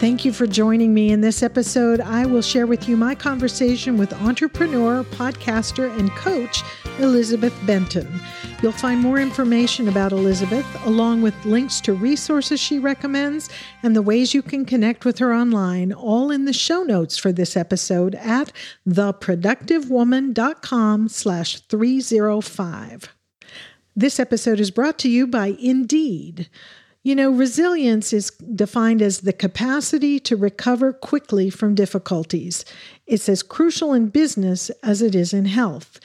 Thank you for joining me in this episode. I will share with you my conversation with entrepreneur, podcaster, and coach Elizabeth Benton. You'll find more information about Elizabeth, along with links to resources she recommends and the ways you can connect with her online, all in the show notes for this episode at theproductivewoman.com slash 305. This episode is brought to you by Indeed. You know, resilience is defined as the capacity to recover quickly from difficulties. It's as crucial in business as it is in health.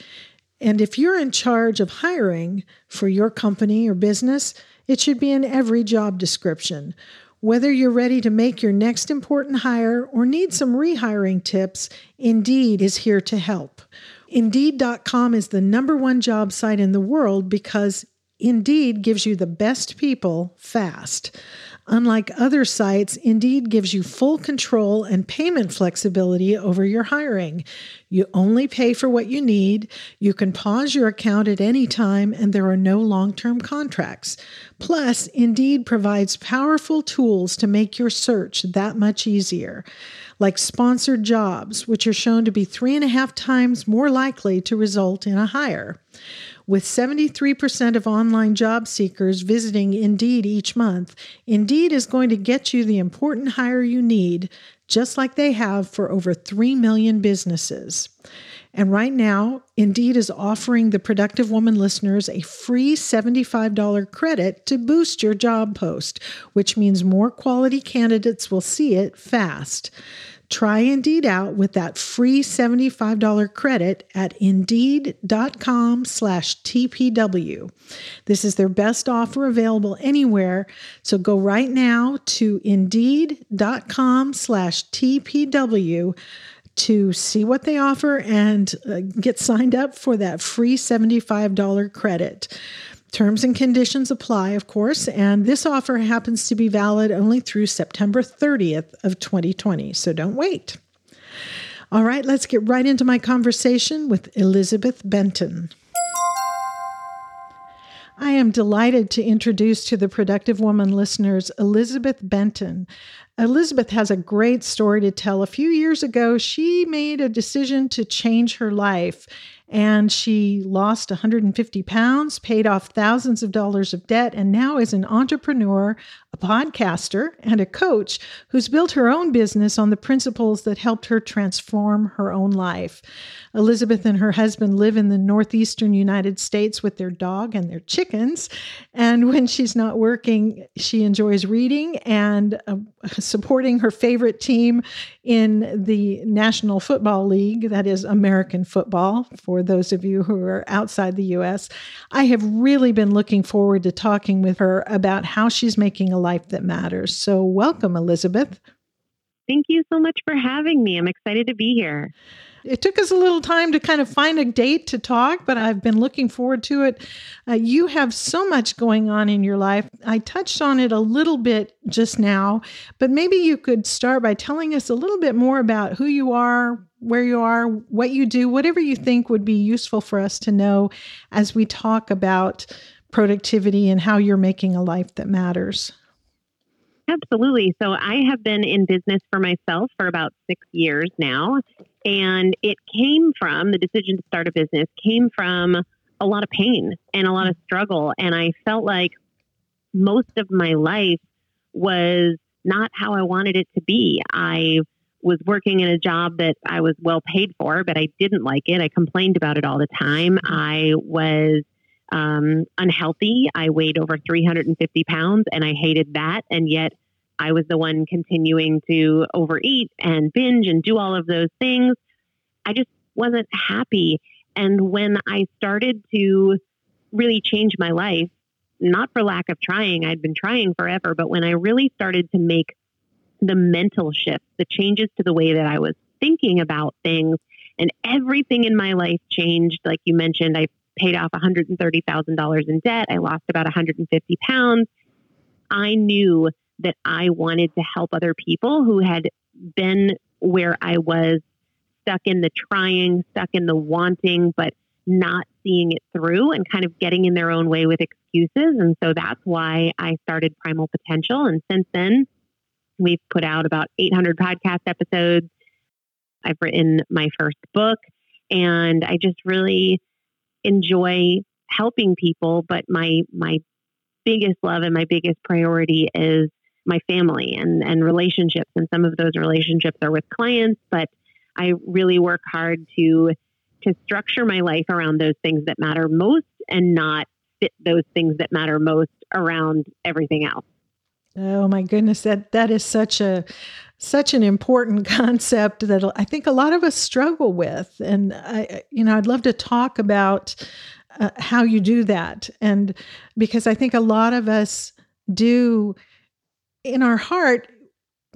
And if you're in charge of hiring for your company or business, it should be in every job description. Whether you're ready to make your next important hire or need some rehiring tips, Indeed is here to help. Indeed.com is the number one job site in the world because Indeed gives you the best people fast. Unlike other sites, Indeed gives you full control and payment flexibility over your hiring. You only pay for what you need, you can pause your account at any time, and there are no long term contracts. Plus, Indeed provides powerful tools to make your search that much easier, like sponsored jobs, which are shown to be three and a half times more likely to result in a hire. With 73% of online job seekers visiting Indeed each month, Indeed is going to get you the important hire you need, just like they have for over 3 million businesses. And right now, Indeed is offering the Productive Woman listeners a free $75 credit to boost your job post, which means more quality candidates will see it fast. Try Indeed out with that free $75 credit at Indeed.com slash TPW. This is their best offer available anywhere, so go right now to Indeed.com slash TPW to see what they offer and uh, get signed up for that free $75 credit. Terms and conditions apply, of course, and this offer happens to be valid only through September 30th of 2020, so don't wait. All right, let's get right into my conversation with Elizabeth Benton. I am delighted to introduce to the Productive Woman listeners Elizabeth Benton. Elizabeth has a great story to tell. A few years ago, she made a decision to change her life and she lost 150 pounds, paid off thousands of dollars of debt, and now is an entrepreneur, a podcaster, and a coach who's built her own business on the principles that helped her transform her own life. Elizabeth and her husband live in the northeastern United States with their dog and their chickens. And when she's not working, she enjoys reading and uh, supporting her favorite team in the National Football League, that is American football, for those of you who are outside the US. I have really been looking forward to talking with her about how she's making a life that matters. So, welcome, Elizabeth. Thank you so much for having me. I'm excited to be here. It took us a little time to kind of find a date to talk, but I've been looking forward to it. Uh, you have so much going on in your life. I touched on it a little bit just now, but maybe you could start by telling us a little bit more about who you are, where you are, what you do, whatever you think would be useful for us to know as we talk about productivity and how you're making a life that matters. Absolutely. So I have been in business for myself for about six years now. And it came from the decision to start a business, came from a lot of pain and a lot of struggle. And I felt like most of my life was not how I wanted it to be. I was working in a job that I was well paid for, but I didn't like it. I complained about it all the time. I was um, unhealthy. I weighed over 350 pounds and I hated that. And yet I was the one continuing to overeat and binge and do all of those things. I just wasn't happy. And when I started to really change my life, not for lack of trying, I'd been trying forever, but when I really started to make the mental shift, the changes to the way that I was thinking about things, and everything in my life changed. Like you mentioned, I paid off $130,000 in debt. I lost about 150 pounds. I knew that I wanted to help other people who had been where I was stuck in the trying, stuck in the wanting, but not seeing it through and kind of getting in their own way with excuses. And so that's why I started Primal Potential. And since then, we've put out about 800 podcast episodes. I've written my first book, and I just really enjoy helping people. But my my biggest love and my biggest priority is my family and and relationships. And some of those relationships are with clients, but I really work hard to to structure my life around those things that matter most and not fit those things that matter most around everything else. Oh my goodness, that that is such a such an important concept that I think a lot of us struggle with, and I, you know, I'd love to talk about uh, how you do that, and because I think a lot of us do in our heart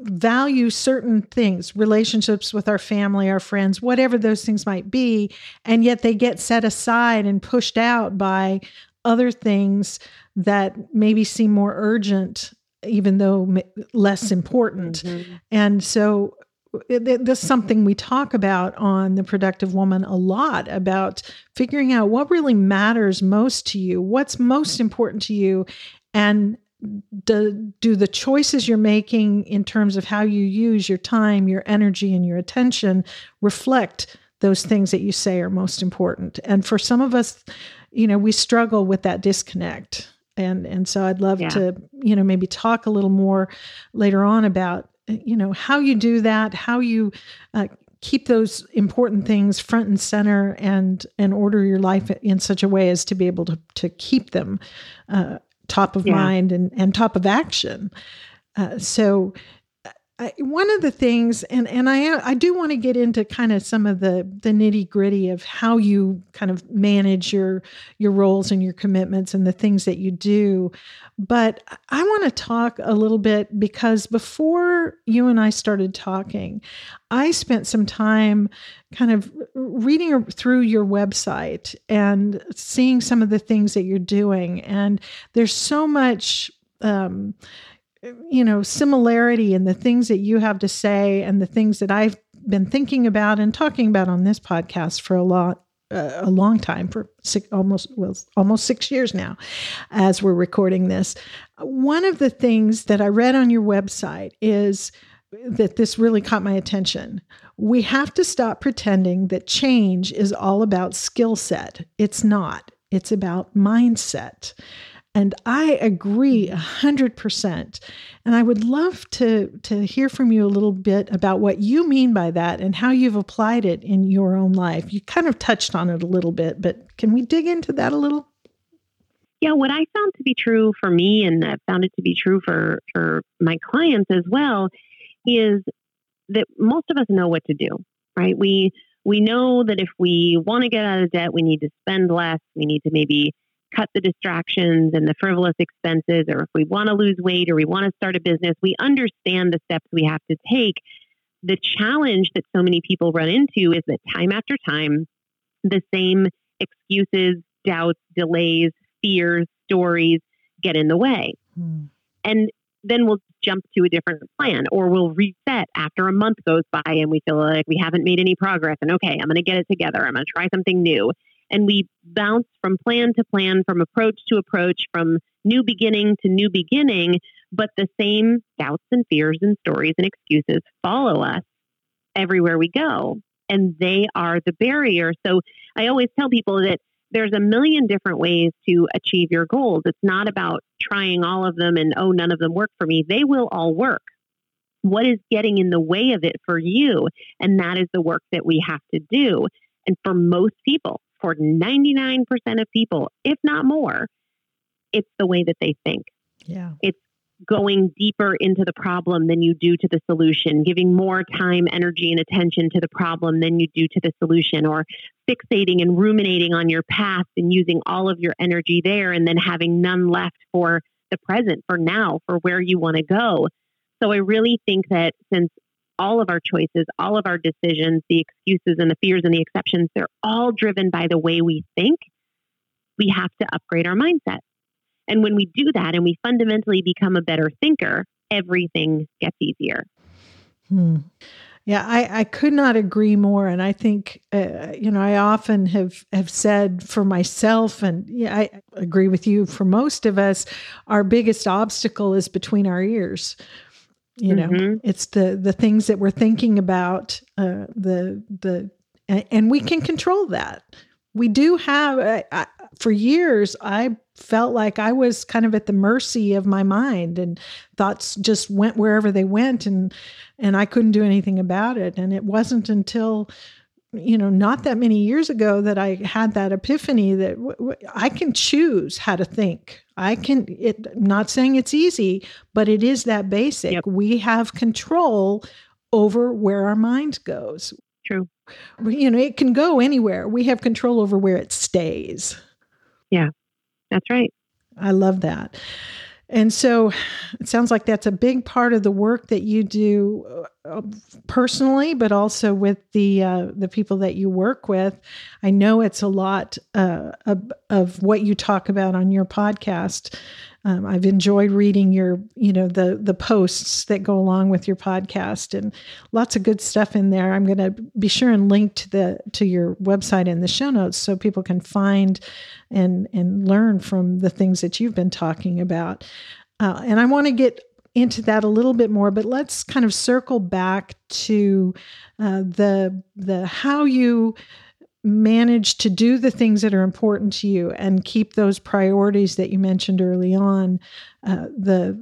value certain things, relationships with our family, our friends, whatever those things might be, and yet they get set aside and pushed out by other things that maybe seem more urgent, even though less important. Mm-hmm. And so this is something we talk about on the productive woman a lot about figuring out what really matters most to you what's most important to you and do, do the choices you're making in terms of how you use your time, your energy, and your attention reflect those things that you say are most important? And for some of us, you know, we struggle with that disconnect. And, and so I'd love yeah. to, you know, maybe talk a little more later on about, you know, how you do that, how you uh, keep those important things front and center and and order your life in such a way as to be able to to keep them uh, top of yeah. mind and, and top of action. Uh, so I, one of the things, and and I I do want to get into kind of some of the the nitty gritty of how you kind of manage your your roles and your commitments and the things that you do, but I want to talk a little bit because before you and I started talking, I spent some time kind of reading through your website and seeing some of the things that you're doing, and there's so much. Um, you know, similarity in the things that you have to say and the things that I've been thinking about and talking about on this podcast for a lot uh, a long time for six, almost well almost 6 years now as we're recording this. One of the things that I read on your website is that this really caught my attention. We have to stop pretending that change is all about skill set. It's not. It's about mindset. And I agree a hundred percent. And I would love to to hear from you a little bit about what you mean by that and how you've applied it in your own life. You kind of touched on it a little bit, but can we dig into that a little? Yeah, what I found to be true for me and I found it to be true for for my clients as well is that most of us know what to do, right? We we know that if we want to get out of debt, we need to spend less, we need to maybe cut the distractions and the frivolous expenses, or if we want to lose weight or we want to start a business, we understand the steps we have to take. The challenge that so many people run into is that time after time, the same excuses, doubts, delays, fears, stories get in the way. Hmm. And then we'll jump to a different plan or we'll reset after a month goes by and we feel like we haven't made any progress and okay, I'm going to get it together. I'm going to try something new and we bounce from plan to plan, from approach to approach, from new beginning to new beginning, but the same doubts and fears and stories and excuses follow us everywhere we go. And they are the barrier. So I always tell people that there's a million different ways to achieve your goals. It's not about trying all of them and, oh, none of them work for me. They will all work. What is getting in the way of it for you? And that is the work that we have to do. And for most people, for 99% of people, if not more, it's the way that they think. Yeah. It's going deeper into the problem than you do to the solution, giving more time, energy, and attention to the problem than you do to the solution, or fixating and ruminating on your past and using all of your energy there and then having none left for the present, for now, for where you want to go. So I really think that since all of our choices, all of our decisions, the excuses and the fears and the exceptions, they're all driven by the way we think, we have to upgrade our mindset. And when we do that and we fundamentally become a better thinker, everything gets easier. Hmm. Yeah, I, I could not agree more. And I think, uh, you know, I often have, have said for myself, and yeah, I agree with you, for most of us, our biggest obstacle is between our ears. You know, mm-hmm. it's the the things that we're thinking about, uh, the the, and we can control that. We do have, uh, I, for years, I felt like I was kind of at the mercy of my mind and thoughts just went wherever they went and and I couldn't do anything about it and it wasn't until you know not that many years ago that I had that epiphany that w- w- I can choose how to think. I can it not saying it's easy, but it is that basic. Yep. We have control over where our mind goes. True. You know, it can go anywhere. We have control over where it stays. Yeah. That's right. I love that. And so it sounds like that's a big part of the work that you do uh, personally, but also with the uh, the people that you work with. I know it's a lot uh, of, of, what you talk about on your podcast. Um, I've enjoyed reading your, you know, the the posts that go along with your podcast, and lots of good stuff in there. I'm going to be sure and link to the to your website in the show notes so people can find and and learn from the things that you've been talking about. Uh, and I want to get into that a little bit more, but let's kind of circle back to uh, the the how you manage to do the things that are important to you and keep those priorities that you mentioned early on uh, the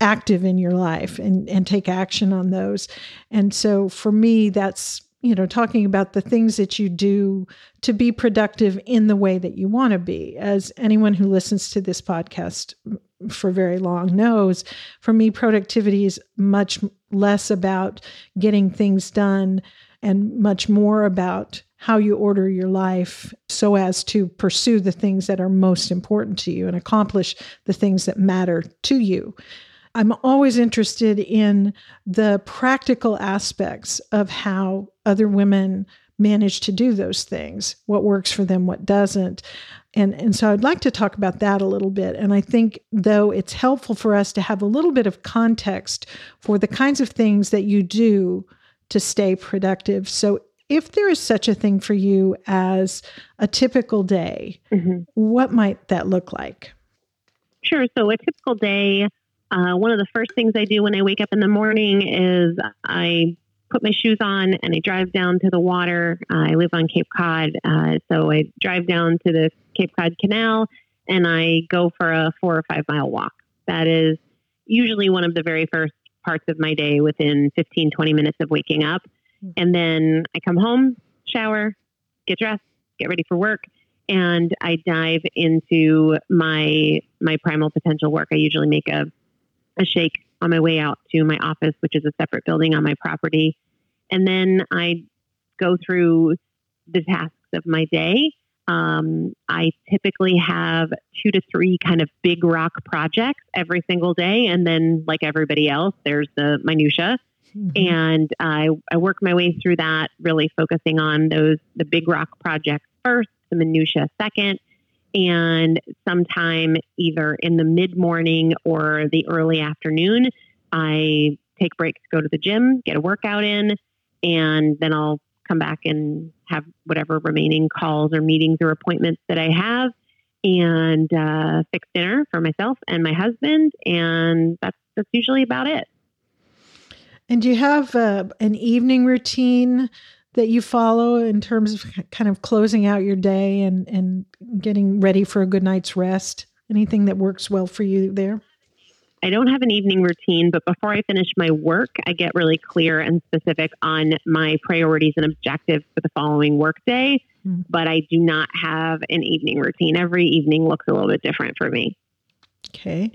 active in your life and and take action on those. And so for me that's you know talking about the things that you do to be productive in the way that you want to be. As anyone who listens to this podcast for very long knows for me productivity is much less about getting things done and much more about how you order your life so as to pursue the things that are most important to you and accomplish the things that matter to you. I'm always interested in the practical aspects of how other women manage to do those things, what works for them, what doesn't. And, and so I'd like to talk about that a little bit. And I think, though, it's helpful for us to have a little bit of context for the kinds of things that you do to stay productive. So if there is such a thing for you as a typical day, mm-hmm. what might that look like? Sure. So, a typical day, uh, one of the first things I do when I wake up in the morning is I put my shoes on and I drive down to the water. Uh, I live on Cape Cod, uh, so I drive down to the Cape Cod Canal and I go for a four or five mile walk. That is usually one of the very first parts of my day within 15, 20 minutes of waking up. And then I come home, shower, get dressed, get ready for work, and I dive into my my primal potential work. I usually make a a shake on my way out to my office, which is a separate building on my property. And then I go through the tasks of my day. Um, I typically have two to three kind of big rock projects every single day. And then, like everybody else, there's the minutia. Mm-hmm. And I, I work my way through that, really focusing on those the big rock projects first, the minutia second, and sometime either in the mid morning or the early afternoon, I take breaks, go to the gym, get a workout in, and then I'll come back and have whatever remaining calls or meetings or appointments that I have and uh, fix dinner for myself and my husband. And that's, that's usually about it. And do you have uh, an evening routine that you follow in terms of kind of closing out your day and, and getting ready for a good night's rest? Anything that works well for you there? I don't have an evening routine, but before I finish my work, I get really clear and specific on my priorities and objectives for the following workday. Mm-hmm. But I do not have an evening routine. Every evening looks a little bit different for me. Okay.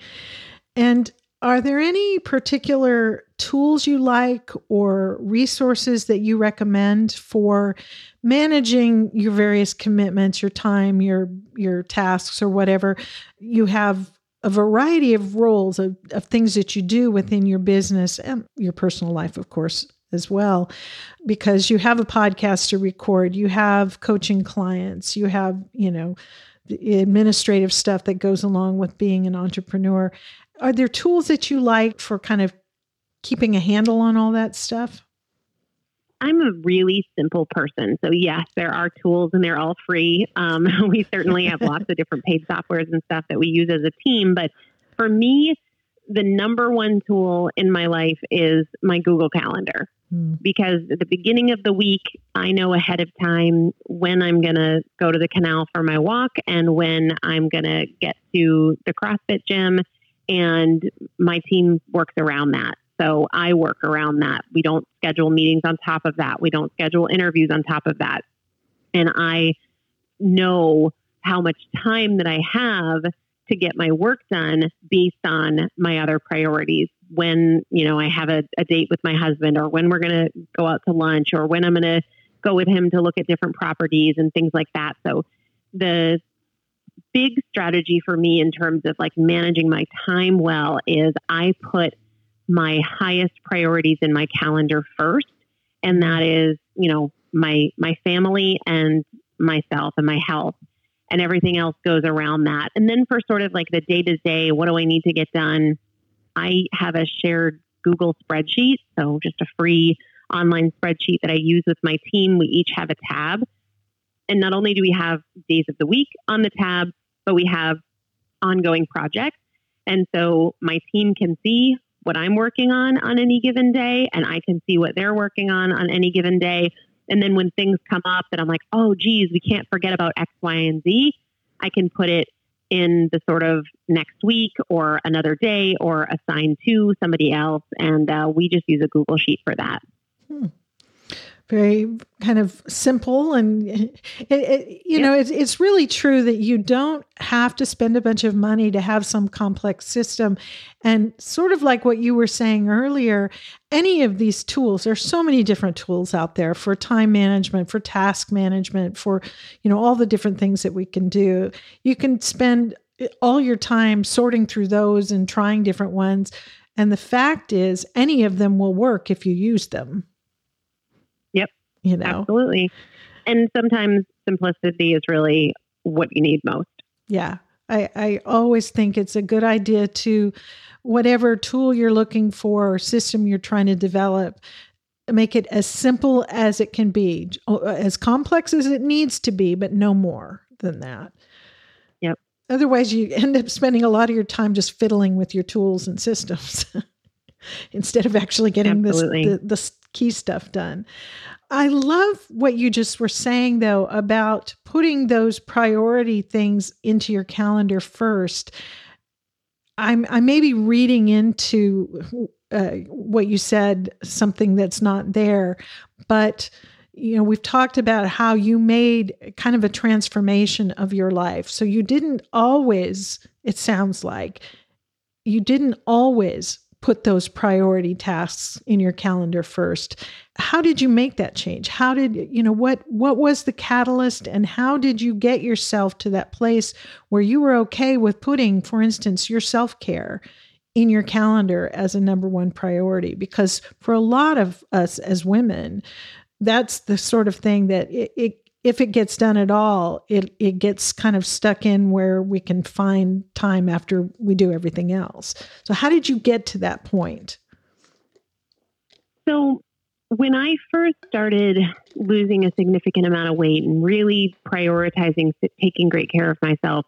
And are there any particular tools you like or resources that you recommend for managing your various commitments, your time, your your tasks or whatever? You have a variety of roles of, of things that you do within your business and your personal life, of course, as well, because you have a podcast to record, you have coaching clients, you have, you know, administrative stuff that goes along with being an entrepreneur. Are there tools that you like for kind of keeping a handle on all that stuff? I'm a really simple person. So, yes, there are tools and they're all free. Um, we certainly have lots of different paid softwares and stuff that we use as a team. But for me, the number one tool in my life is my Google Calendar. Hmm. Because at the beginning of the week, I know ahead of time when I'm going to go to the canal for my walk and when I'm going to get to the CrossFit gym. And my team works around that. So I work around that. We don't schedule meetings on top of that. We don't schedule interviews on top of that. And I know how much time that I have to get my work done based on my other priorities. When, you know, I have a, a date with my husband or when we're going to go out to lunch or when I'm going to go with him to look at different properties and things like that. So the big strategy for me in terms of like managing my time well is I put my highest priorities in my calendar first and that is you know my my family and myself and my health and everything else goes around that. And then for sort of like the day to day what do i need to get done? I have a shared google spreadsheet so just a free online spreadsheet that i use with my team. We each have a tab and not only do we have days of the week on the tab but we have ongoing projects and so my team can see what I'm working on on any given day, and I can see what they're working on on any given day. And then when things come up that I'm like, oh, geez, we can't forget about X, Y, and Z, I can put it in the sort of next week or another day or assign to somebody else. And uh, we just use a Google Sheet for that. Very kind of simple and it, it, you know it's, it's really true that you don't have to spend a bunch of money to have some complex system. And sort of like what you were saying earlier any of these tools there's so many different tools out there for time management for task management for you know all the different things that we can do. You can spend all your time sorting through those and trying different ones. And the fact is any of them will work if you use them you know? Absolutely. And sometimes simplicity is really what you need most. Yeah. I, I always think it's a good idea to whatever tool you're looking for or system you're trying to develop make it as simple as it can be as complex as it needs to be but no more than that. Yep. Otherwise you end up spending a lot of your time just fiddling with your tools and systems instead of actually getting this the, the key stuff done I love what you just were saying, though, about putting those priority things into your calendar first. I'm I may be reading into uh, what you said, something that's not there, but you know we've talked about how you made kind of a transformation of your life. So you didn't always. It sounds like you didn't always put those priority tasks in your calendar first. How did you make that change? How did you know what what was the catalyst and how did you get yourself to that place where you were okay with putting for instance your self-care in your calendar as a number one priority? Because for a lot of us as women that's the sort of thing that it, it if it gets done at all, it it gets kind of stuck in where we can find time after we do everything else. So how did you get to that point? So when I first started losing a significant amount of weight and really prioritizing taking great care of myself,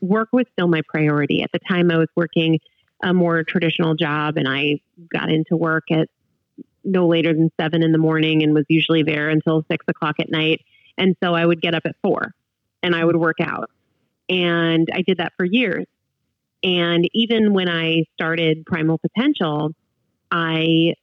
work was still my priority. At the time I was working a more traditional job and I got into work at no later than seven in the morning and was usually there until six o'clock at night. And so I would get up at four and I would work out. And I did that for years. And even when I started Primal Potential, I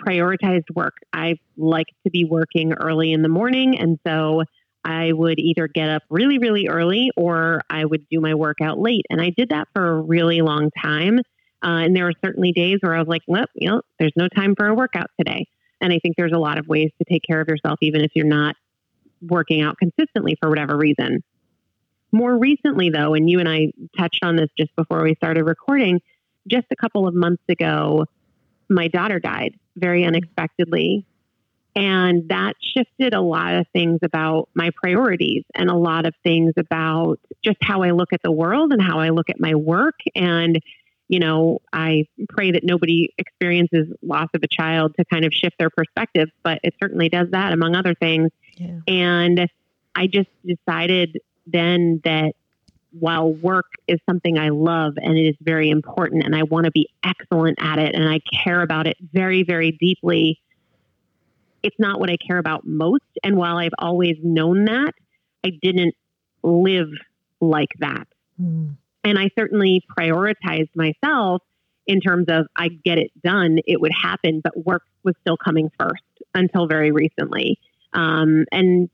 prioritized work. I like to be working early in the morning. And so I would either get up really, really early or I would do my workout late. And I did that for a really long time. Uh, and there were certainly days where I was like, well, you know, there's no time for a workout today. And I think there's a lot of ways to take care of yourself, even if you're not working out consistently for whatever reason. More recently, though, and you and I touched on this just before we started recording, just a couple of months ago, my daughter died very unexpectedly. And that shifted a lot of things about my priorities and a lot of things about just how I look at the world and how I look at my work. And, you know, I pray that nobody experiences loss of a child to kind of shift their perspective, but it certainly does that, among other things. Yeah. And I just decided then that while work is something I love and it is very important and I want to be excellent at it and I care about it very, very deeply, it's not what I care about most. And while I've always known that, I didn't live like that. Mm. And I certainly prioritized myself in terms of I get it done, it would happen, but work was still coming first until very recently. Um, and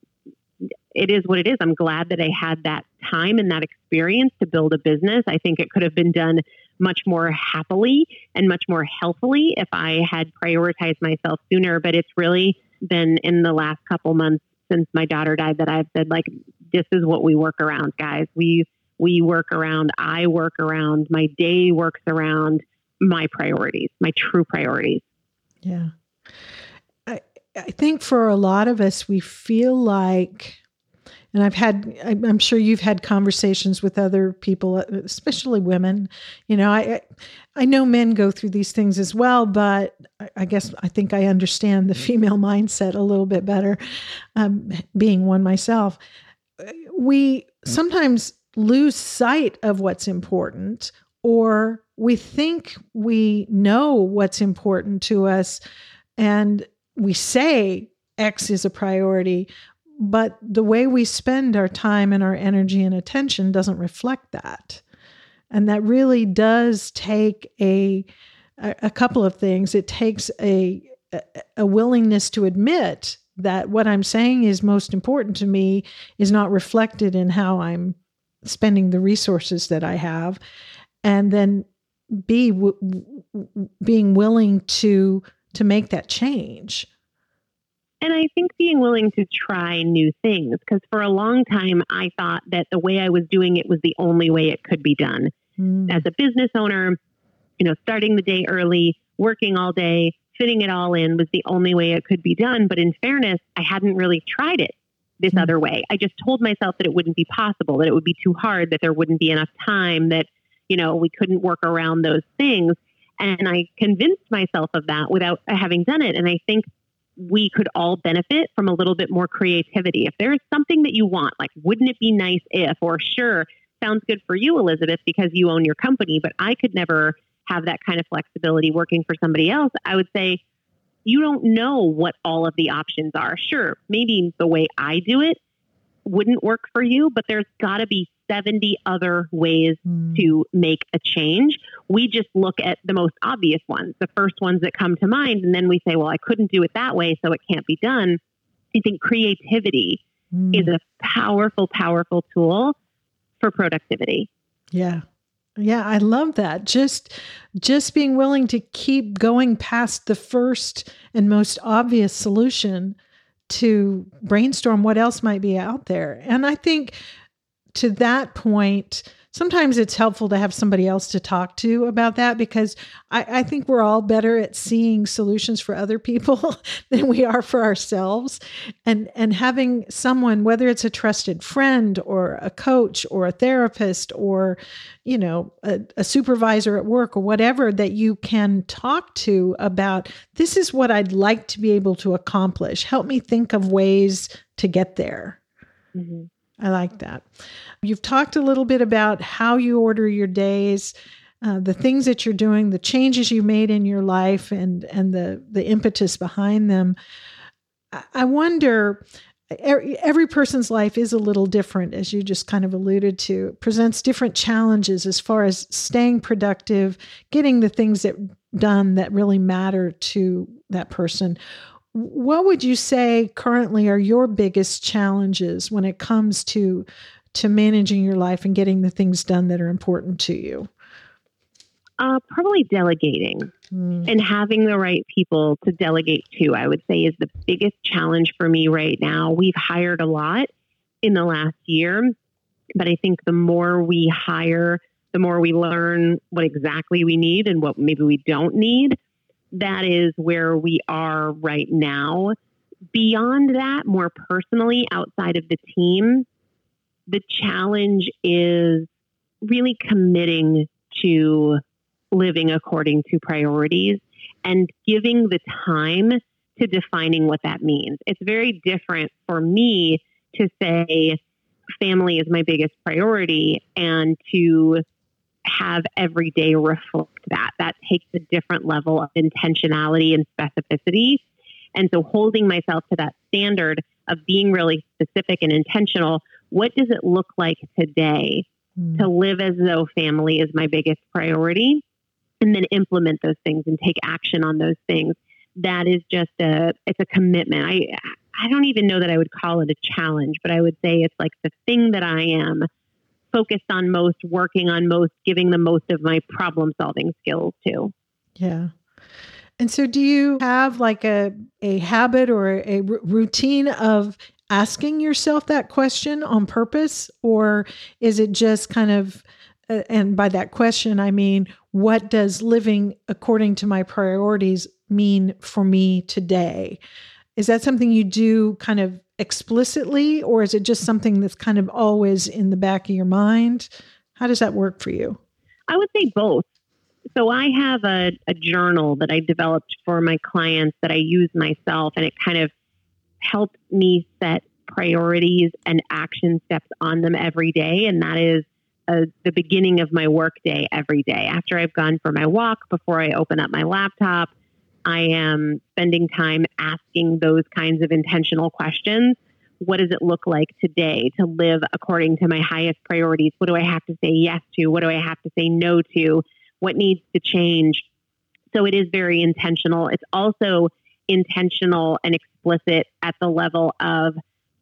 it is what it is. I'm glad that I had that time and that experience to build a business. I think it could have been done much more happily and much more healthily if I had prioritized myself sooner. But it's really been in the last couple months since my daughter died that I've said, like, this is what we work around, guys. We we work around, I work around, my day works around my priorities, my true priorities. Yeah. I I think for a lot of us we feel like and I've had, I'm sure you've had conversations with other people, especially women. You know, I, I know men go through these things as well, but I guess I think I understand the female mindset a little bit better, um, being one myself. We sometimes lose sight of what's important, or we think we know what's important to us, and we say X is a priority, but the way we spend our time and our energy and attention doesn't reflect that. And that really does take a a, couple of things. It takes a a willingness to admit that what I'm saying is most important to me is not reflected in how I'm spending the resources that I have, and then be w- w- being willing to to make that change. And I think being willing to try new things, because for a long time I thought that the way I was doing it was the only way it could be done. Mm. As a business owner, you know, starting the day early, working all day, fitting it all in was the only way it could be done. But in fairness, I hadn't really tried it this mm. other way. I just told myself that it wouldn't be possible, that it would be too hard, that there wouldn't be enough time, that, you know, we couldn't work around those things. And I convinced myself of that without having done it. And I think we could all benefit from a little bit more creativity. If there's something that you want, like, wouldn't it be nice if, or sure, sounds good for you, Elizabeth, because you own your company, but I could never have that kind of flexibility working for somebody else. I would say, you don't know what all of the options are. Sure, maybe the way I do it wouldn't work for you, but there's got to be 70 other ways mm. to make a change. We just look at the most obvious ones, the first ones that come to mind, and then we say, well, I couldn't do it that way, so it can't be done. I think creativity mm. is a powerful, powerful tool for productivity. Yeah. Yeah, I love that. Just just being willing to keep going past the first and most obvious solution to brainstorm what else might be out there. And I think to that point, sometimes it's helpful to have somebody else to talk to about that because I, I think we're all better at seeing solutions for other people than we are for ourselves. And and having someone, whether it's a trusted friend or a coach or a therapist or, you know, a, a supervisor at work or whatever that you can talk to about this is what I'd like to be able to accomplish. Help me think of ways to get there. Mm-hmm. I like that. You've talked a little bit about how you order your days, uh, the things that you're doing, the changes you made in your life, and and the the impetus behind them. I wonder. Every person's life is a little different, as you just kind of alluded to. It presents different challenges as far as staying productive, getting the things that done that really matter to that person what would you say currently are your biggest challenges when it comes to to managing your life and getting the things done that are important to you? Uh, probably delegating mm. and having the right people to delegate to, I would say, is the biggest challenge for me right now. We've hired a lot in the last year, But I think the more we hire, the more we learn what exactly we need and what maybe we don't need. That is where we are right now. Beyond that, more personally, outside of the team, the challenge is really committing to living according to priorities and giving the time to defining what that means. It's very different for me to say family is my biggest priority and to have every day reflect that. That takes a different level of intentionality and specificity. And so holding myself to that standard of being really specific and intentional, what does it look like today mm. to live as though family is my biggest priority? And then implement those things and take action on those things. That is just a it's a commitment. I I don't even know that I would call it a challenge, but I would say it's like the thing that I am focused on most, working on most, giving the most of my problem solving skills to. Yeah. And so do you have like a a habit or a r- routine of asking yourself that question on purpose or is it just kind of uh, and by that question I mean what does living according to my priorities mean for me today? Is that something you do kind of explicitly, or is it just something that's kind of always in the back of your mind? How does that work for you? I would say both. So I have a, a journal that I developed for my clients that I use myself, and it kind of helps me set priorities and action steps on them every day. And that is uh, the beginning of my workday every day. After I've gone for my walk, before I open up my laptop, I am spending time asking those kinds of intentional questions. What does it look like today to live according to my highest priorities? What do I have to say yes to? What do I have to say no to? What needs to change? So it is very intentional. It's also intentional and explicit at the level of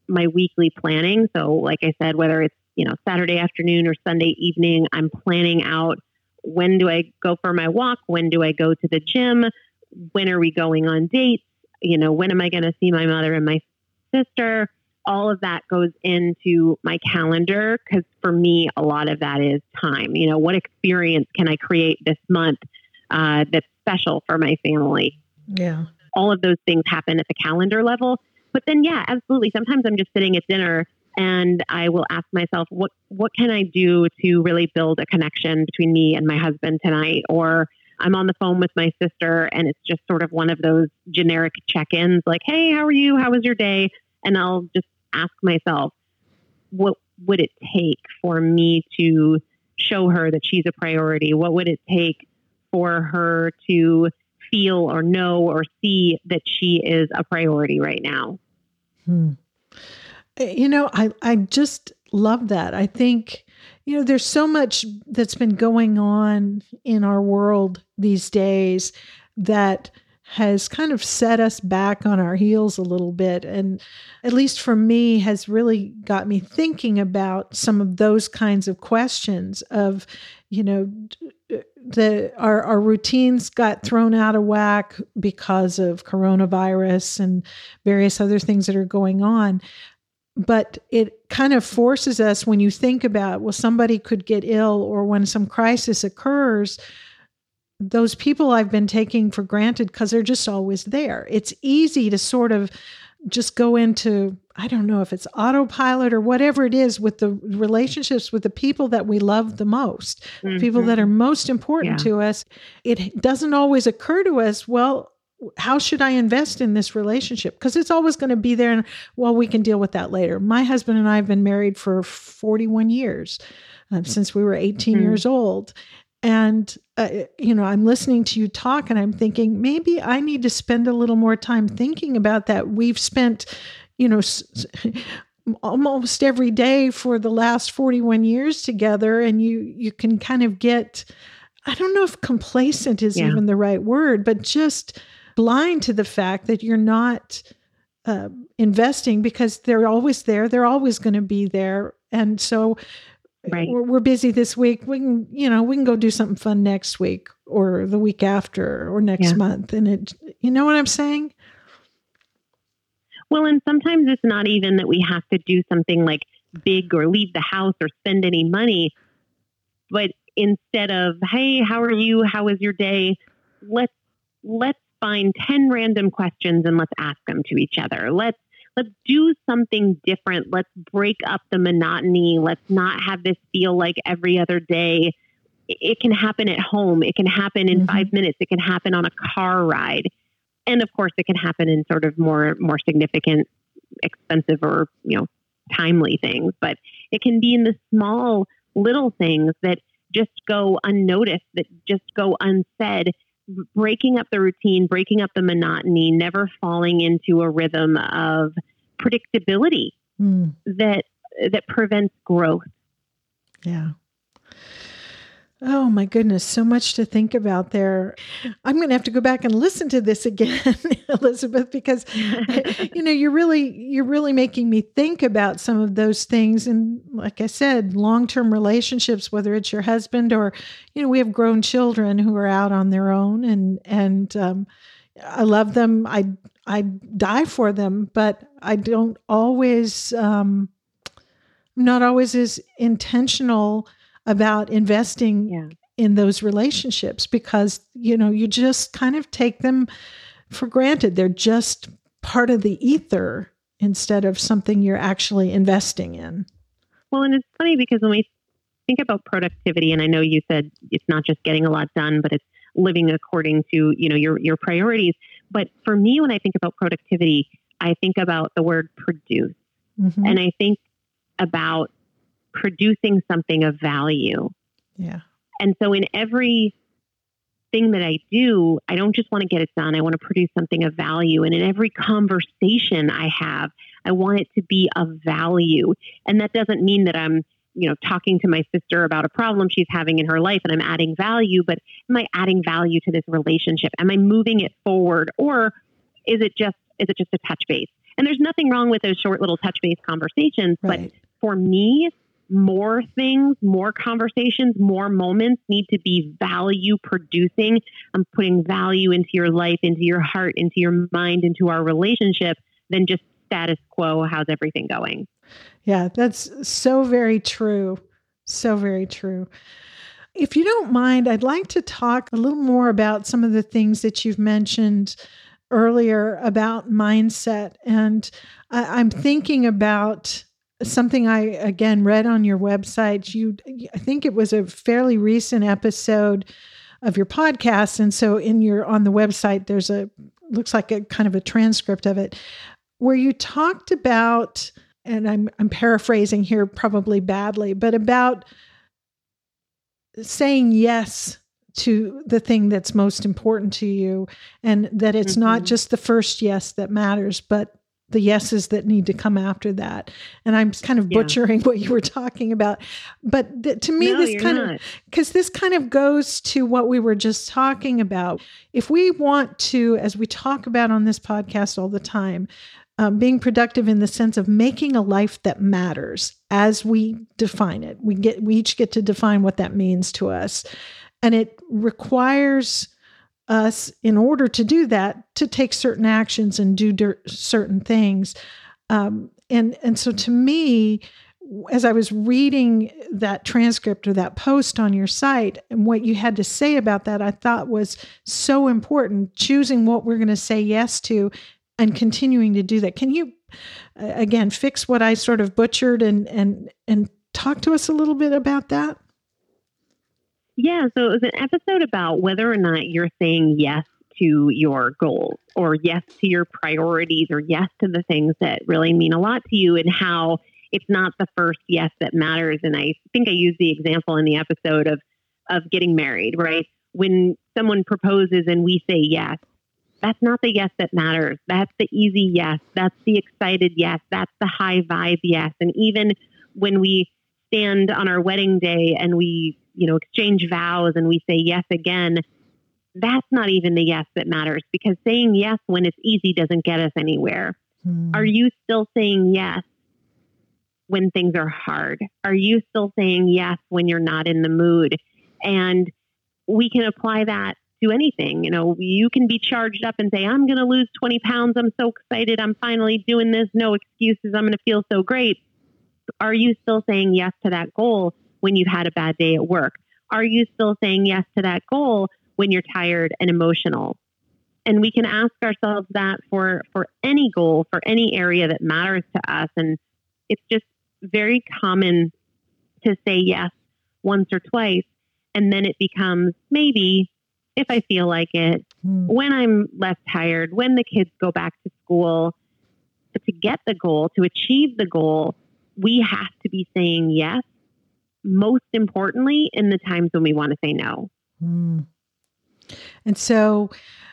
my weekly planning. So, like I said, whether it's you know Saturday afternoon or Sunday evening, I'm planning out when do I go for my walk? When do I go to the gym? When are we going on dates? You know, when am I going to see my mother and my sister? All of that goes into my calendar because for me, a lot of that is time. You know, what experience can I create this month uh, that's special for my family? Yeah. All of those things happen at the calendar level. But then, yeah, absolutely. Sometimes I'm just sitting at dinner and I will ask myself, what what can I do to really build a connection between me and my husband tonight? Or I'm on the phone with my sister and it's just sort of one of those generic check ins like, hey, how are you? How was your day? And I'll just ask myself, what would it take for me to show her that she's a priority? What would it take for her to feel or know or see that she is a priority right now? Hmm. You know, I, I just love that. I think you know, there's so much that's been going on in our world these days that has kind of set us back on our heels a little bit. And at least for me has really got me thinking about some of those kinds of questions of you know the our, our routines got thrown out of whack because of coronavirus and various other things that are going on. But it kind of forces us when you think about well somebody could get ill or when some crisis occurs those people i've been taking for granted because they're just always there it's easy to sort of just go into i don't know if it's autopilot or whatever it is with the relationships with the people that we love the most mm-hmm. people that are most important yeah. to us it doesn't always occur to us well how should I invest in this relationship? Because it's always going to be there. And well, we can deal with that later. My husband and I have been married for 41 years uh, since we were 18 mm-hmm. years old. And, uh, you know, I'm listening to you talk and I'm thinking maybe I need to spend a little more time thinking about that. We've spent, you know, s- almost every day for the last 41 years together and you you can kind of get I don't know if complacent is yeah. even the right word, but just blind to the fact that you're not uh, investing because they're always there. They're always going to be there. And so right. we're, we're, busy this week. We can, you know, we can go do something fun next week or the week after or next yeah. month. And it, you know what I'm saying? Well, and sometimes it's not even that we have to do something like big or leave the house or spend any money. But instead of, hey, how are you? How was your day? Let's let's find 10 random questions and let's ask them to each other. Let's let's do something different. Let's break up the monotony. Let's not have this feel like every other day. It can happen at home. It can happen in mm-hmm. 5 minutes. It can happen on a car ride. And of course it can happen in sort of more more significant expensive or, you know, timely things, but it can be in the small little things that just go unnoticed, that just go unsaid, breaking up the routine, breaking up the monotony, never falling into a rhythm of predictability mm. that that prevents growth. Yeah. Oh my goodness, so much to think about there. I'm going to have to go back and listen to this again, Elizabeth, because you know, you're really you're really making me think about some of those things and like I said, long-term relationships whether it's your husband or you know, we have grown children who are out on their own and and um, I love them. I I die for them, but I don't always um, I'm not always as intentional about investing yeah. in those relationships because you know you just kind of take them for granted they're just part of the ether instead of something you're actually investing in well and it's funny because when we think about productivity and i know you said it's not just getting a lot done but it's living according to you know your your priorities but for me when i think about productivity i think about the word produce mm-hmm. and i think about producing something of value. Yeah. And so in every thing that I do, I don't just want to get it done. I want to produce something of value. And in every conversation I have, I want it to be of value. And that doesn't mean that I'm, you know, talking to my sister about a problem she's having in her life and I'm adding value, but am I adding value to this relationship? Am I moving it forward? Or is it just is it just a touch base? And there's nothing wrong with those short little touch base conversations, right. but for me, more things, more conversations, more moments need to be value producing. I'm putting value into your life, into your heart, into your mind, into our relationship than just status quo. How's everything going? Yeah, that's so very true. So very true. If you don't mind, I'd like to talk a little more about some of the things that you've mentioned earlier about mindset. And I, am thinking about something I again read on your website. You, I think it was a fairly recent episode of your podcast, and so in your on the website, there's a looks like a kind of a transcript of it where you talked about, and I'm I'm paraphrasing here probably badly, but about saying yes to the thing that's most important to you and that it's mm-hmm. not just the first yes that matters but the yeses that need to come after that. And I'm kind of butchering yeah. what you were talking about, but th- to me, no, this kind not. of because this kind of goes to what we were just talking about. If we want to, as we talk about on this podcast all the time, um, being productive in the sense of making a life that matters as we define it. We get we each get to define what that means to us, and it requires us in order to do that to take certain actions and do der- certain things. Um, and and so to me as i was reading that transcript or that post on your site and what you had to say about that i thought was so important choosing what we're going to say yes to and continuing to do that. Can you again fix what i sort of butchered and and and talk to us a little bit about that yeah, so it was an episode about whether or not you're saying yes to your goals or yes to your priorities or yes to the things that really mean a lot to you and how it's not the first yes that matters. And I think I used the example in the episode of of getting married, right? When someone proposes and we say yes, that's not the yes that matters. That's the easy yes. That's the excited yes. That's the high vibe yes. And even when we stand on our wedding day and we you know, exchange vows and we say yes again, that's not even the yes that matters because saying yes when it's easy doesn't get us anywhere. Hmm. Are you still saying yes when things are hard? Are you still saying yes when you're not in the mood? And we can apply that to anything. You know, you can be charged up and say, I'm going to lose 20 pounds. I'm so excited. I'm finally doing this. No excuses. I'm going to feel so great. Are you still saying yes to that goal when you've had a bad day at work? Are you still saying yes to that goal when you're tired and emotional? And we can ask ourselves that for, for any goal, for any area that matters to us. And it's just very common to say yes once or twice. And then it becomes maybe if I feel like it, mm. when I'm less tired, when the kids go back to school. But to get the goal, to achieve the goal, we have to be saying yes, most importantly, in the times when we want to say no. Mm. And so,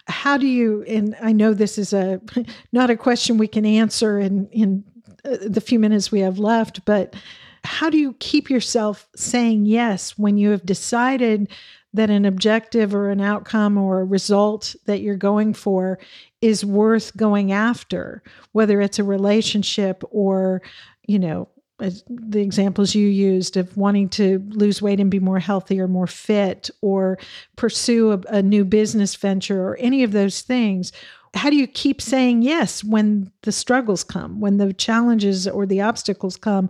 how do you, and I know this is a not a question we can answer in, in uh, the few minutes we have left, but how do you keep yourself saying yes when you have decided that an objective or an outcome or a result that you're going for is worth going after, whether it's a relationship or, you know, the examples you used of wanting to lose weight and be more healthy or more fit or pursue a, a, new business venture or any of those things how do you keep saying yes when the struggles come when the challenges or the obstacles come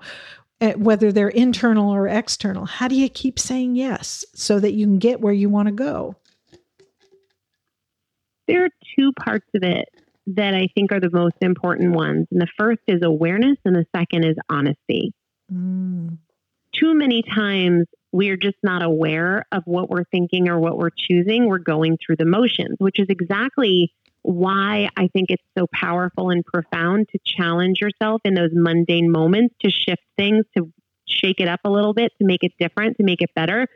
eh, whether they're internal or external? How do you keep saying yes so that you can get where you want to go? There are two parts of it that I think are the most important ones. And the first is awareness, and the second is honesty. Mm. Too many times we're just not aware of what we're thinking or what we're choosing. We're going through the motions, which is exactly why I think it's so powerful and profound to challenge yourself in those mundane moments, to shift things, to shake it up a little bit, to make it different, to make it better.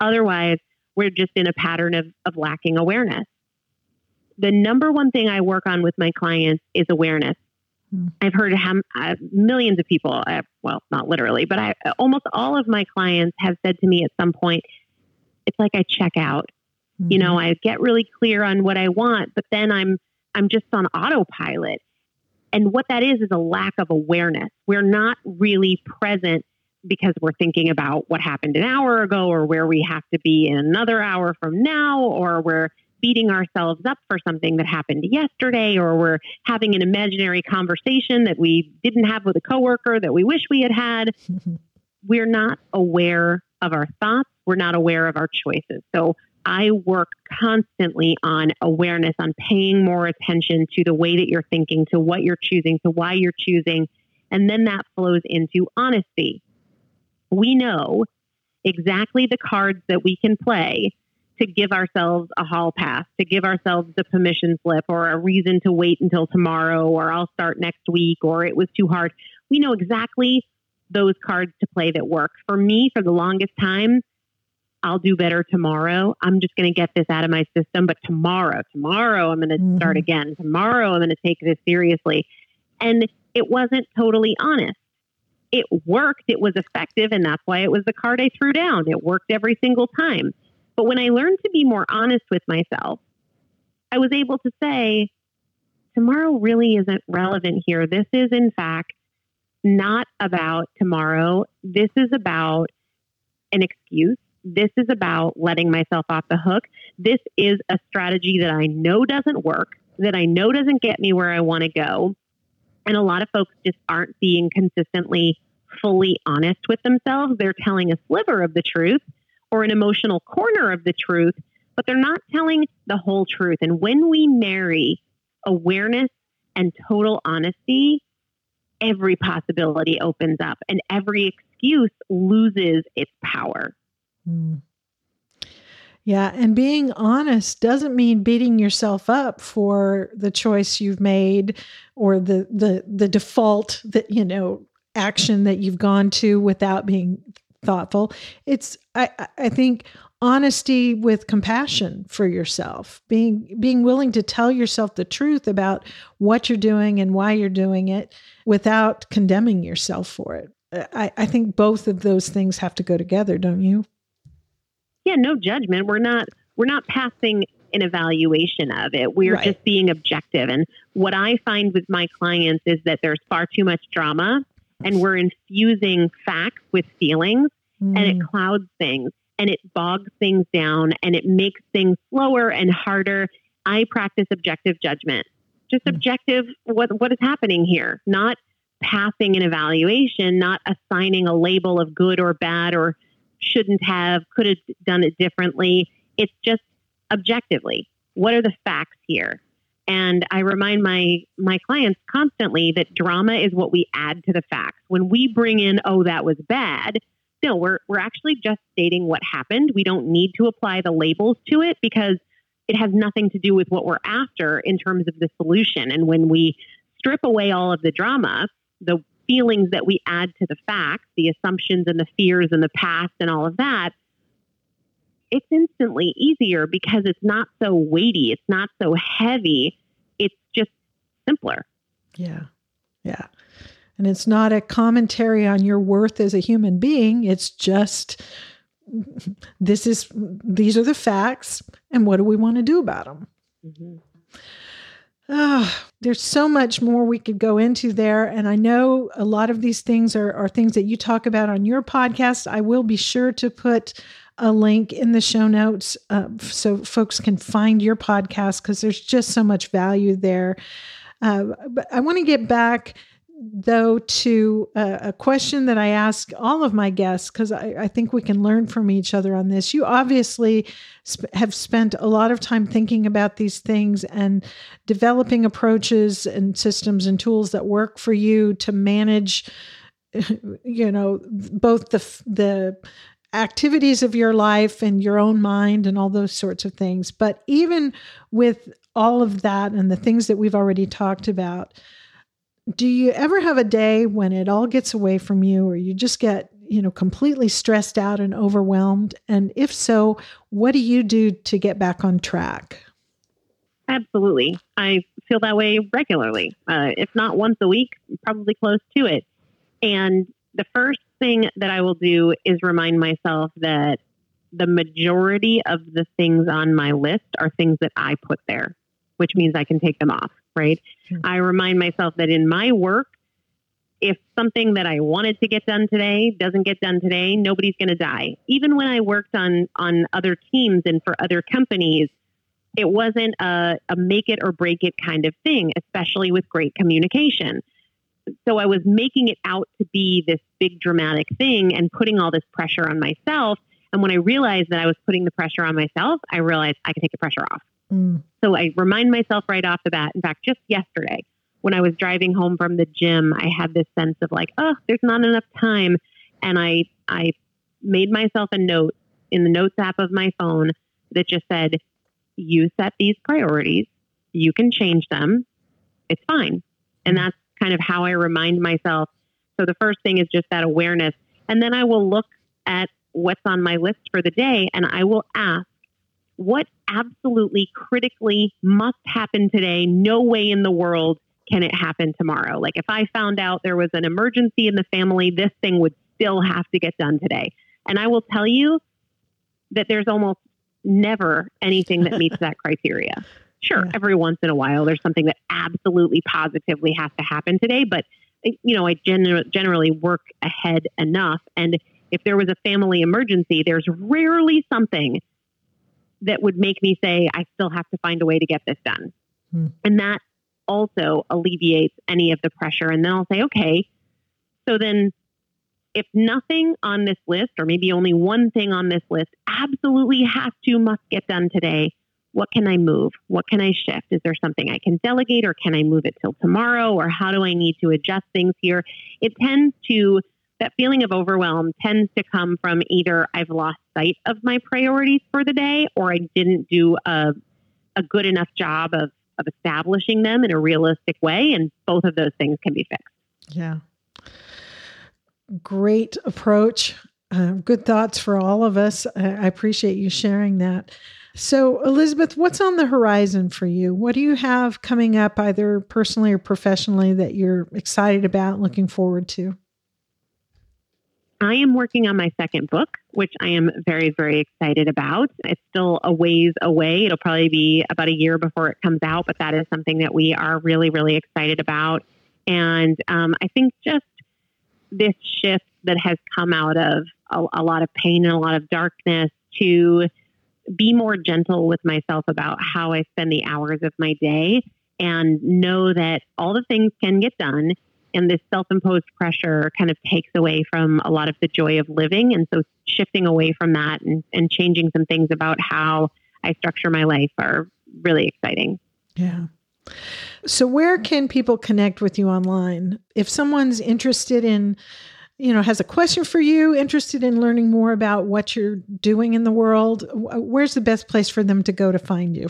Otherwise, we're just in a pattern of, of lacking awareness the number one thing I work on with my clients is awareness. Mm. I've heard ham, uh, millions of people, uh, well, not literally, but I, almost all of my clients have said to me at some point, it's like I check out. Mm-hmm. You know, I get really clear on what I want, but then I'm I'm just on autopilot. And what that is is a lack of awareness. We're not really present because we're thinking about what happened an hour ago or where we have to be in another hour from now or we're beating ourselves up for something that happened yesterday, or we're having an imaginary conversation that we didn't have with a coworker that we wish we had had. we're not aware of our thoughts. We're not aware of our choices. So I work constantly on awareness, on paying more attention to the way that you're thinking, to what you're choosing, to why you're choosing. And then that flows into honesty. We know exactly the cards that we can play to give ourselves a hall pass, to give ourselves the permission slip or a reason to wait until tomorrow or I'll start next week or it was too hard. We know exactly those cards to play that work. For me, for the longest time, I'll do better tomorrow. I'm just going to get this out of my system. But tomorrow, tomorrow, I'm going to mm-hmm. start again. Tomorrow, I'm going to take this seriously. And it wasn't totally honest. It worked, it was effective, and that's why it was the card I threw down. It worked every single time. But when I learned to be more honest with myself, I was able to say, tomorrow really isn't relevant here. This is, in fact, not about tomorrow. This is about an excuse. This is about letting myself off the hook. This is a strategy that I know doesn't work, that I know doesn't get me where I want to go. And a lot of folks just aren't being consistently fully honest with themselves. They're telling a sliver of the truth or an emotional corner of the truth, but they're not telling the whole truth. And when we marry awareness and total honesty, every possibility opens up and every excuse loses its power. Mm. Yeah, and being honest doesn't mean beating yourself up for the choice you've made or the the the default that you know action that you've gone to without being thoughtful. It's I I think honesty with compassion for yourself, being being willing to tell yourself the truth about what you're doing and why you're doing it without condemning yourself for it. I, I think both of those things have to go together, don't you? Yeah, no judgment. We're not we're not passing an evaluation of it. We're right. just being objective. And what I find with my clients is that there's far too much drama and we're infusing facts with feelings mm. and it mm. clouds things and it bogs things down and it makes things slower and harder. I practice objective judgment. Just mm. objective what what is happening here, not passing an evaluation, not assigning a label of good or bad or shouldn't have, could have done it differently. It's just objectively, what are the facts here? And I remind my my clients constantly that drama is what we add to the facts. When we bring in, oh, that was bad, no, we're we're actually just stating what happened. We don't need to apply the labels to it because it has nothing to do with what we're after in terms of the solution. And when we strip away all of the drama, the feelings that we add to the facts, the assumptions and the fears and the past and all of that, it's instantly easier because it's not so weighty, it's not so heavy, it's just simpler. Yeah. Yeah. And it's not a commentary on your worth as a human being. It's just this is these are the facts and what do we want to do about them mm-hmm. oh, there's so much more we could go into there and i know a lot of these things are, are things that you talk about on your podcast i will be sure to put a link in the show notes uh, so folks can find your podcast because there's just so much value there uh, but i want to get back though, to a, a, question that I ask all of my guests, because I, I, think we can learn from each other on this. You obviously sp- have spent a lot of time thinking about these things and developing approaches and systems and tools that work for you to manage, you know, both the the activities of your life and your own mind and all those sorts of things. But even with all of that and the things that we've already talked about, do you ever have a day when it all gets away from you or you just get you know completely stressed out and overwhelmed? And if so what do you do to get back on track? Absolutely. I feel that way regularly. Uh, if not once a week probably close to it. And the first thing that i will do is remind myself that the majority of the things on my list are things that i put there which means i can take them off right? I remind myself that in my work, if something that I wanted to get done today doesn't get done today, nobody's going to die. Even when I worked on on other teams and for other companies, it wasn't a, a make it or break it kind of thing, especially with great communication. So I was making it out to be this big dramatic thing and putting all this pressure on myself. And when I realized that I was putting the pressure on myself, I realized I could take the pressure off. Mm. So I remind myself right off the bat. In fact, just yesterday, when I was driving home from the gym, I had this sense of like, oh, there's not enough time. And I, I made myself a note in the notes app of my phone that just said, you set these priorities, you can change them, it's fine. And that's kind of how I remind myself. So the first thing is just that awareness. And then I will look at what's on my list for the day and I will ask, what absolutely critically must happen today? No way in the world can it happen tomorrow. Like if I found out there was an emergency in the family, this thing would still have to get done today. And I will tell you that there's almost never anything that meets that criteria. Sure, yeah. every once in a while there's something that absolutely positively has to happen today, but you know, I gen- generally work ahead enough and if there was a family emergency, there's rarely something that would make me say, I still have to find a way to get this done. Hmm. And that also alleviates any of the pressure. And then I'll say, okay, so then if nothing on this list, or maybe only one thing on this list, absolutely has to, must get done today, what can I move? What can I shift? Is there something I can delegate, or can I move it till tomorrow? Or how do I need to adjust things here? It tends to that feeling of overwhelm tends to come from either I've lost sight of my priorities for the day or I didn't do a, a good enough job of, of establishing them in a realistic way. And both of those things can be fixed. Yeah. Great approach. Uh, good thoughts for all of us. I appreciate you sharing that. So, Elizabeth, what's on the horizon for you? What do you have coming up, either personally or professionally, that you're excited about, looking forward to? I am working on my second book, which I am very, very excited about. It's still a ways away. It'll probably be about a year before it comes out, but that is something that we are really, really excited about. And um, I think just this shift that has come out of a, a lot of pain and a lot of darkness to be more gentle with myself about how I spend the hours of my day and know that all the things can get done. And this self-imposed pressure kind of takes away from a lot of the joy of living. And so shifting away from that and, and changing some things about how i structure my life are really exciting. Yeah. So where can people connect with you online? If someone's interested in you know has a question for you interested in learning more about what you're doing in the world where's the best place for them to go to find you?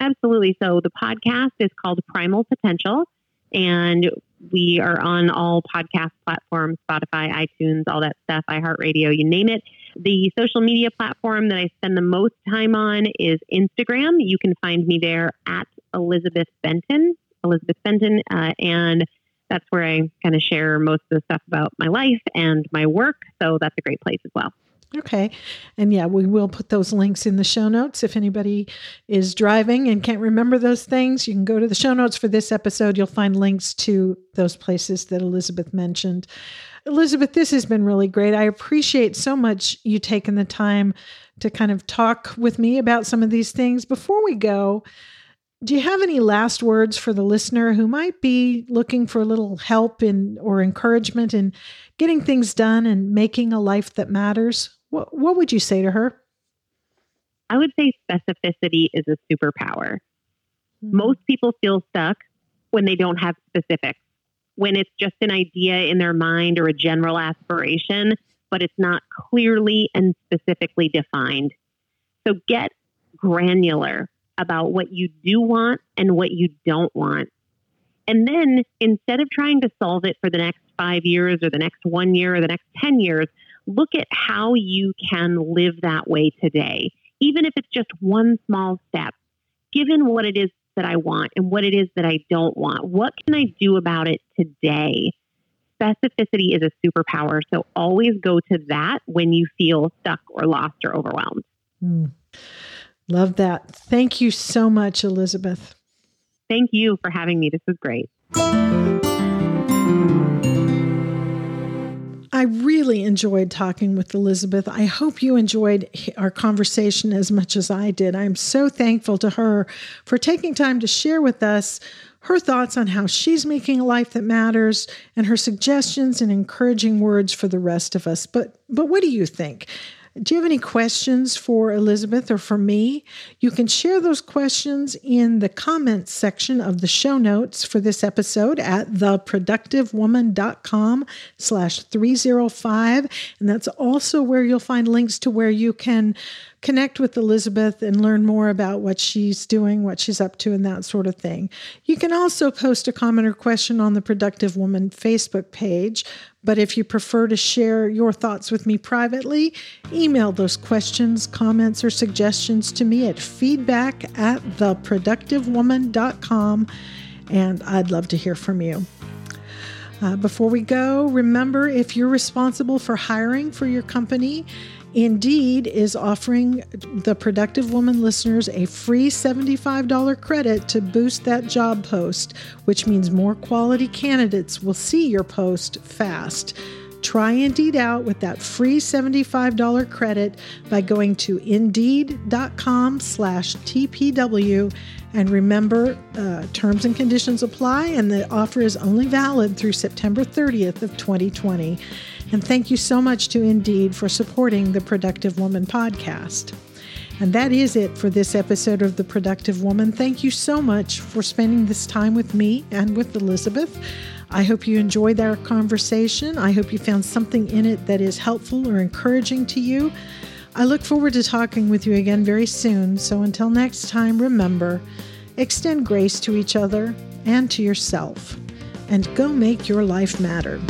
Absolutely. So the podcast is called primal potential and we are on all podcast platforms spotify itunes all that stuff iheartradio you name it. The social media platform that i spend the most time on is instagram. You can find me there at elizabeth benton elizabeth benton uh, and that's where I kind of share most of the stuff about my life and my work. So that's a great place as well. Okay. And yeah, we will put those links in the show notes. If anybody is driving and can't remember those things, you can go to the show notes for this episode. You'll find links to those places that Elizabeth mentioned. Elizabeth, this has been really great. I appreciate so much you taking the time to kind of talk with me about some of these things. Before we go, do you have any last words for the listener who might be looking for a little help in or encouragement in getting things done and making a life that matters? What, what would you say to her? I would say specificity is a superpower. Mm-hmm. Most people feel stuck when they don't have specifics, when it's just an idea in their mind or a general aspiration, but it's not clearly and specifically defined. So get granular about what you do want and what you don't want. And then instead of trying to solve it for the next five years or the next one year or the next 10 years, look at how you can live that way today, even if it's just one small step. Given what it is that I want and what it is that I don't want, what can I do about it today? Specificity is a superpower. So always go to that when you feel stuck or lost or overwhelmed. Mm. Love that. Thank you so much, Elizabeth. Thank you for having me. This was great. I really enjoyed talking with Elizabeth. I hope you enjoyed our conversation as much as I did. I'm so thankful to her for taking time to share with us her thoughts on how she's making a life that matters and her suggestions and encouraging words for the rest of us. But but what do you think? Do you have any questions for Elizabeth or for me? You can share those questions in the comments section of the show notes for this episode at theproductivewoman.com slash 305. And that's also where you'll find links to where you can connect with Elizabeth and learn more about what she's doing, what she's up to, and that sort of thing. You can also post a comment or question on the Productive Woman Facebook page. But if you prefer to share your thoughts with me privately, email those questions, comments, or suggestions to me at feedback at theproductivewoman.com, and I'd love to hear from you. Uh, before we go, remember if you're responsible for hiring for your company, Indeed is offering the Productive Woman listeners a free $75 credit to boost that job post, which means more quality candidates will see your post fast. Try Indeed out with that free $75 credit by going to indeed.com slash TPW. And remember, uh, terms and conditions apply, and the offer is only valid through September 30th of 2020. And thank you so much to Indeed for supporting the Productive Woman podcast. And that is it for this episode of The Productive Woman. Thank you so much for spending this time with me and with Elizabeth. I hope you enjoyed our conversation. I hope you found something in it that is helpful or encouraging to you. I look forward to talking with you again very soon. So until next time, remember extend grace to each other and to yourself, and go make your life matter.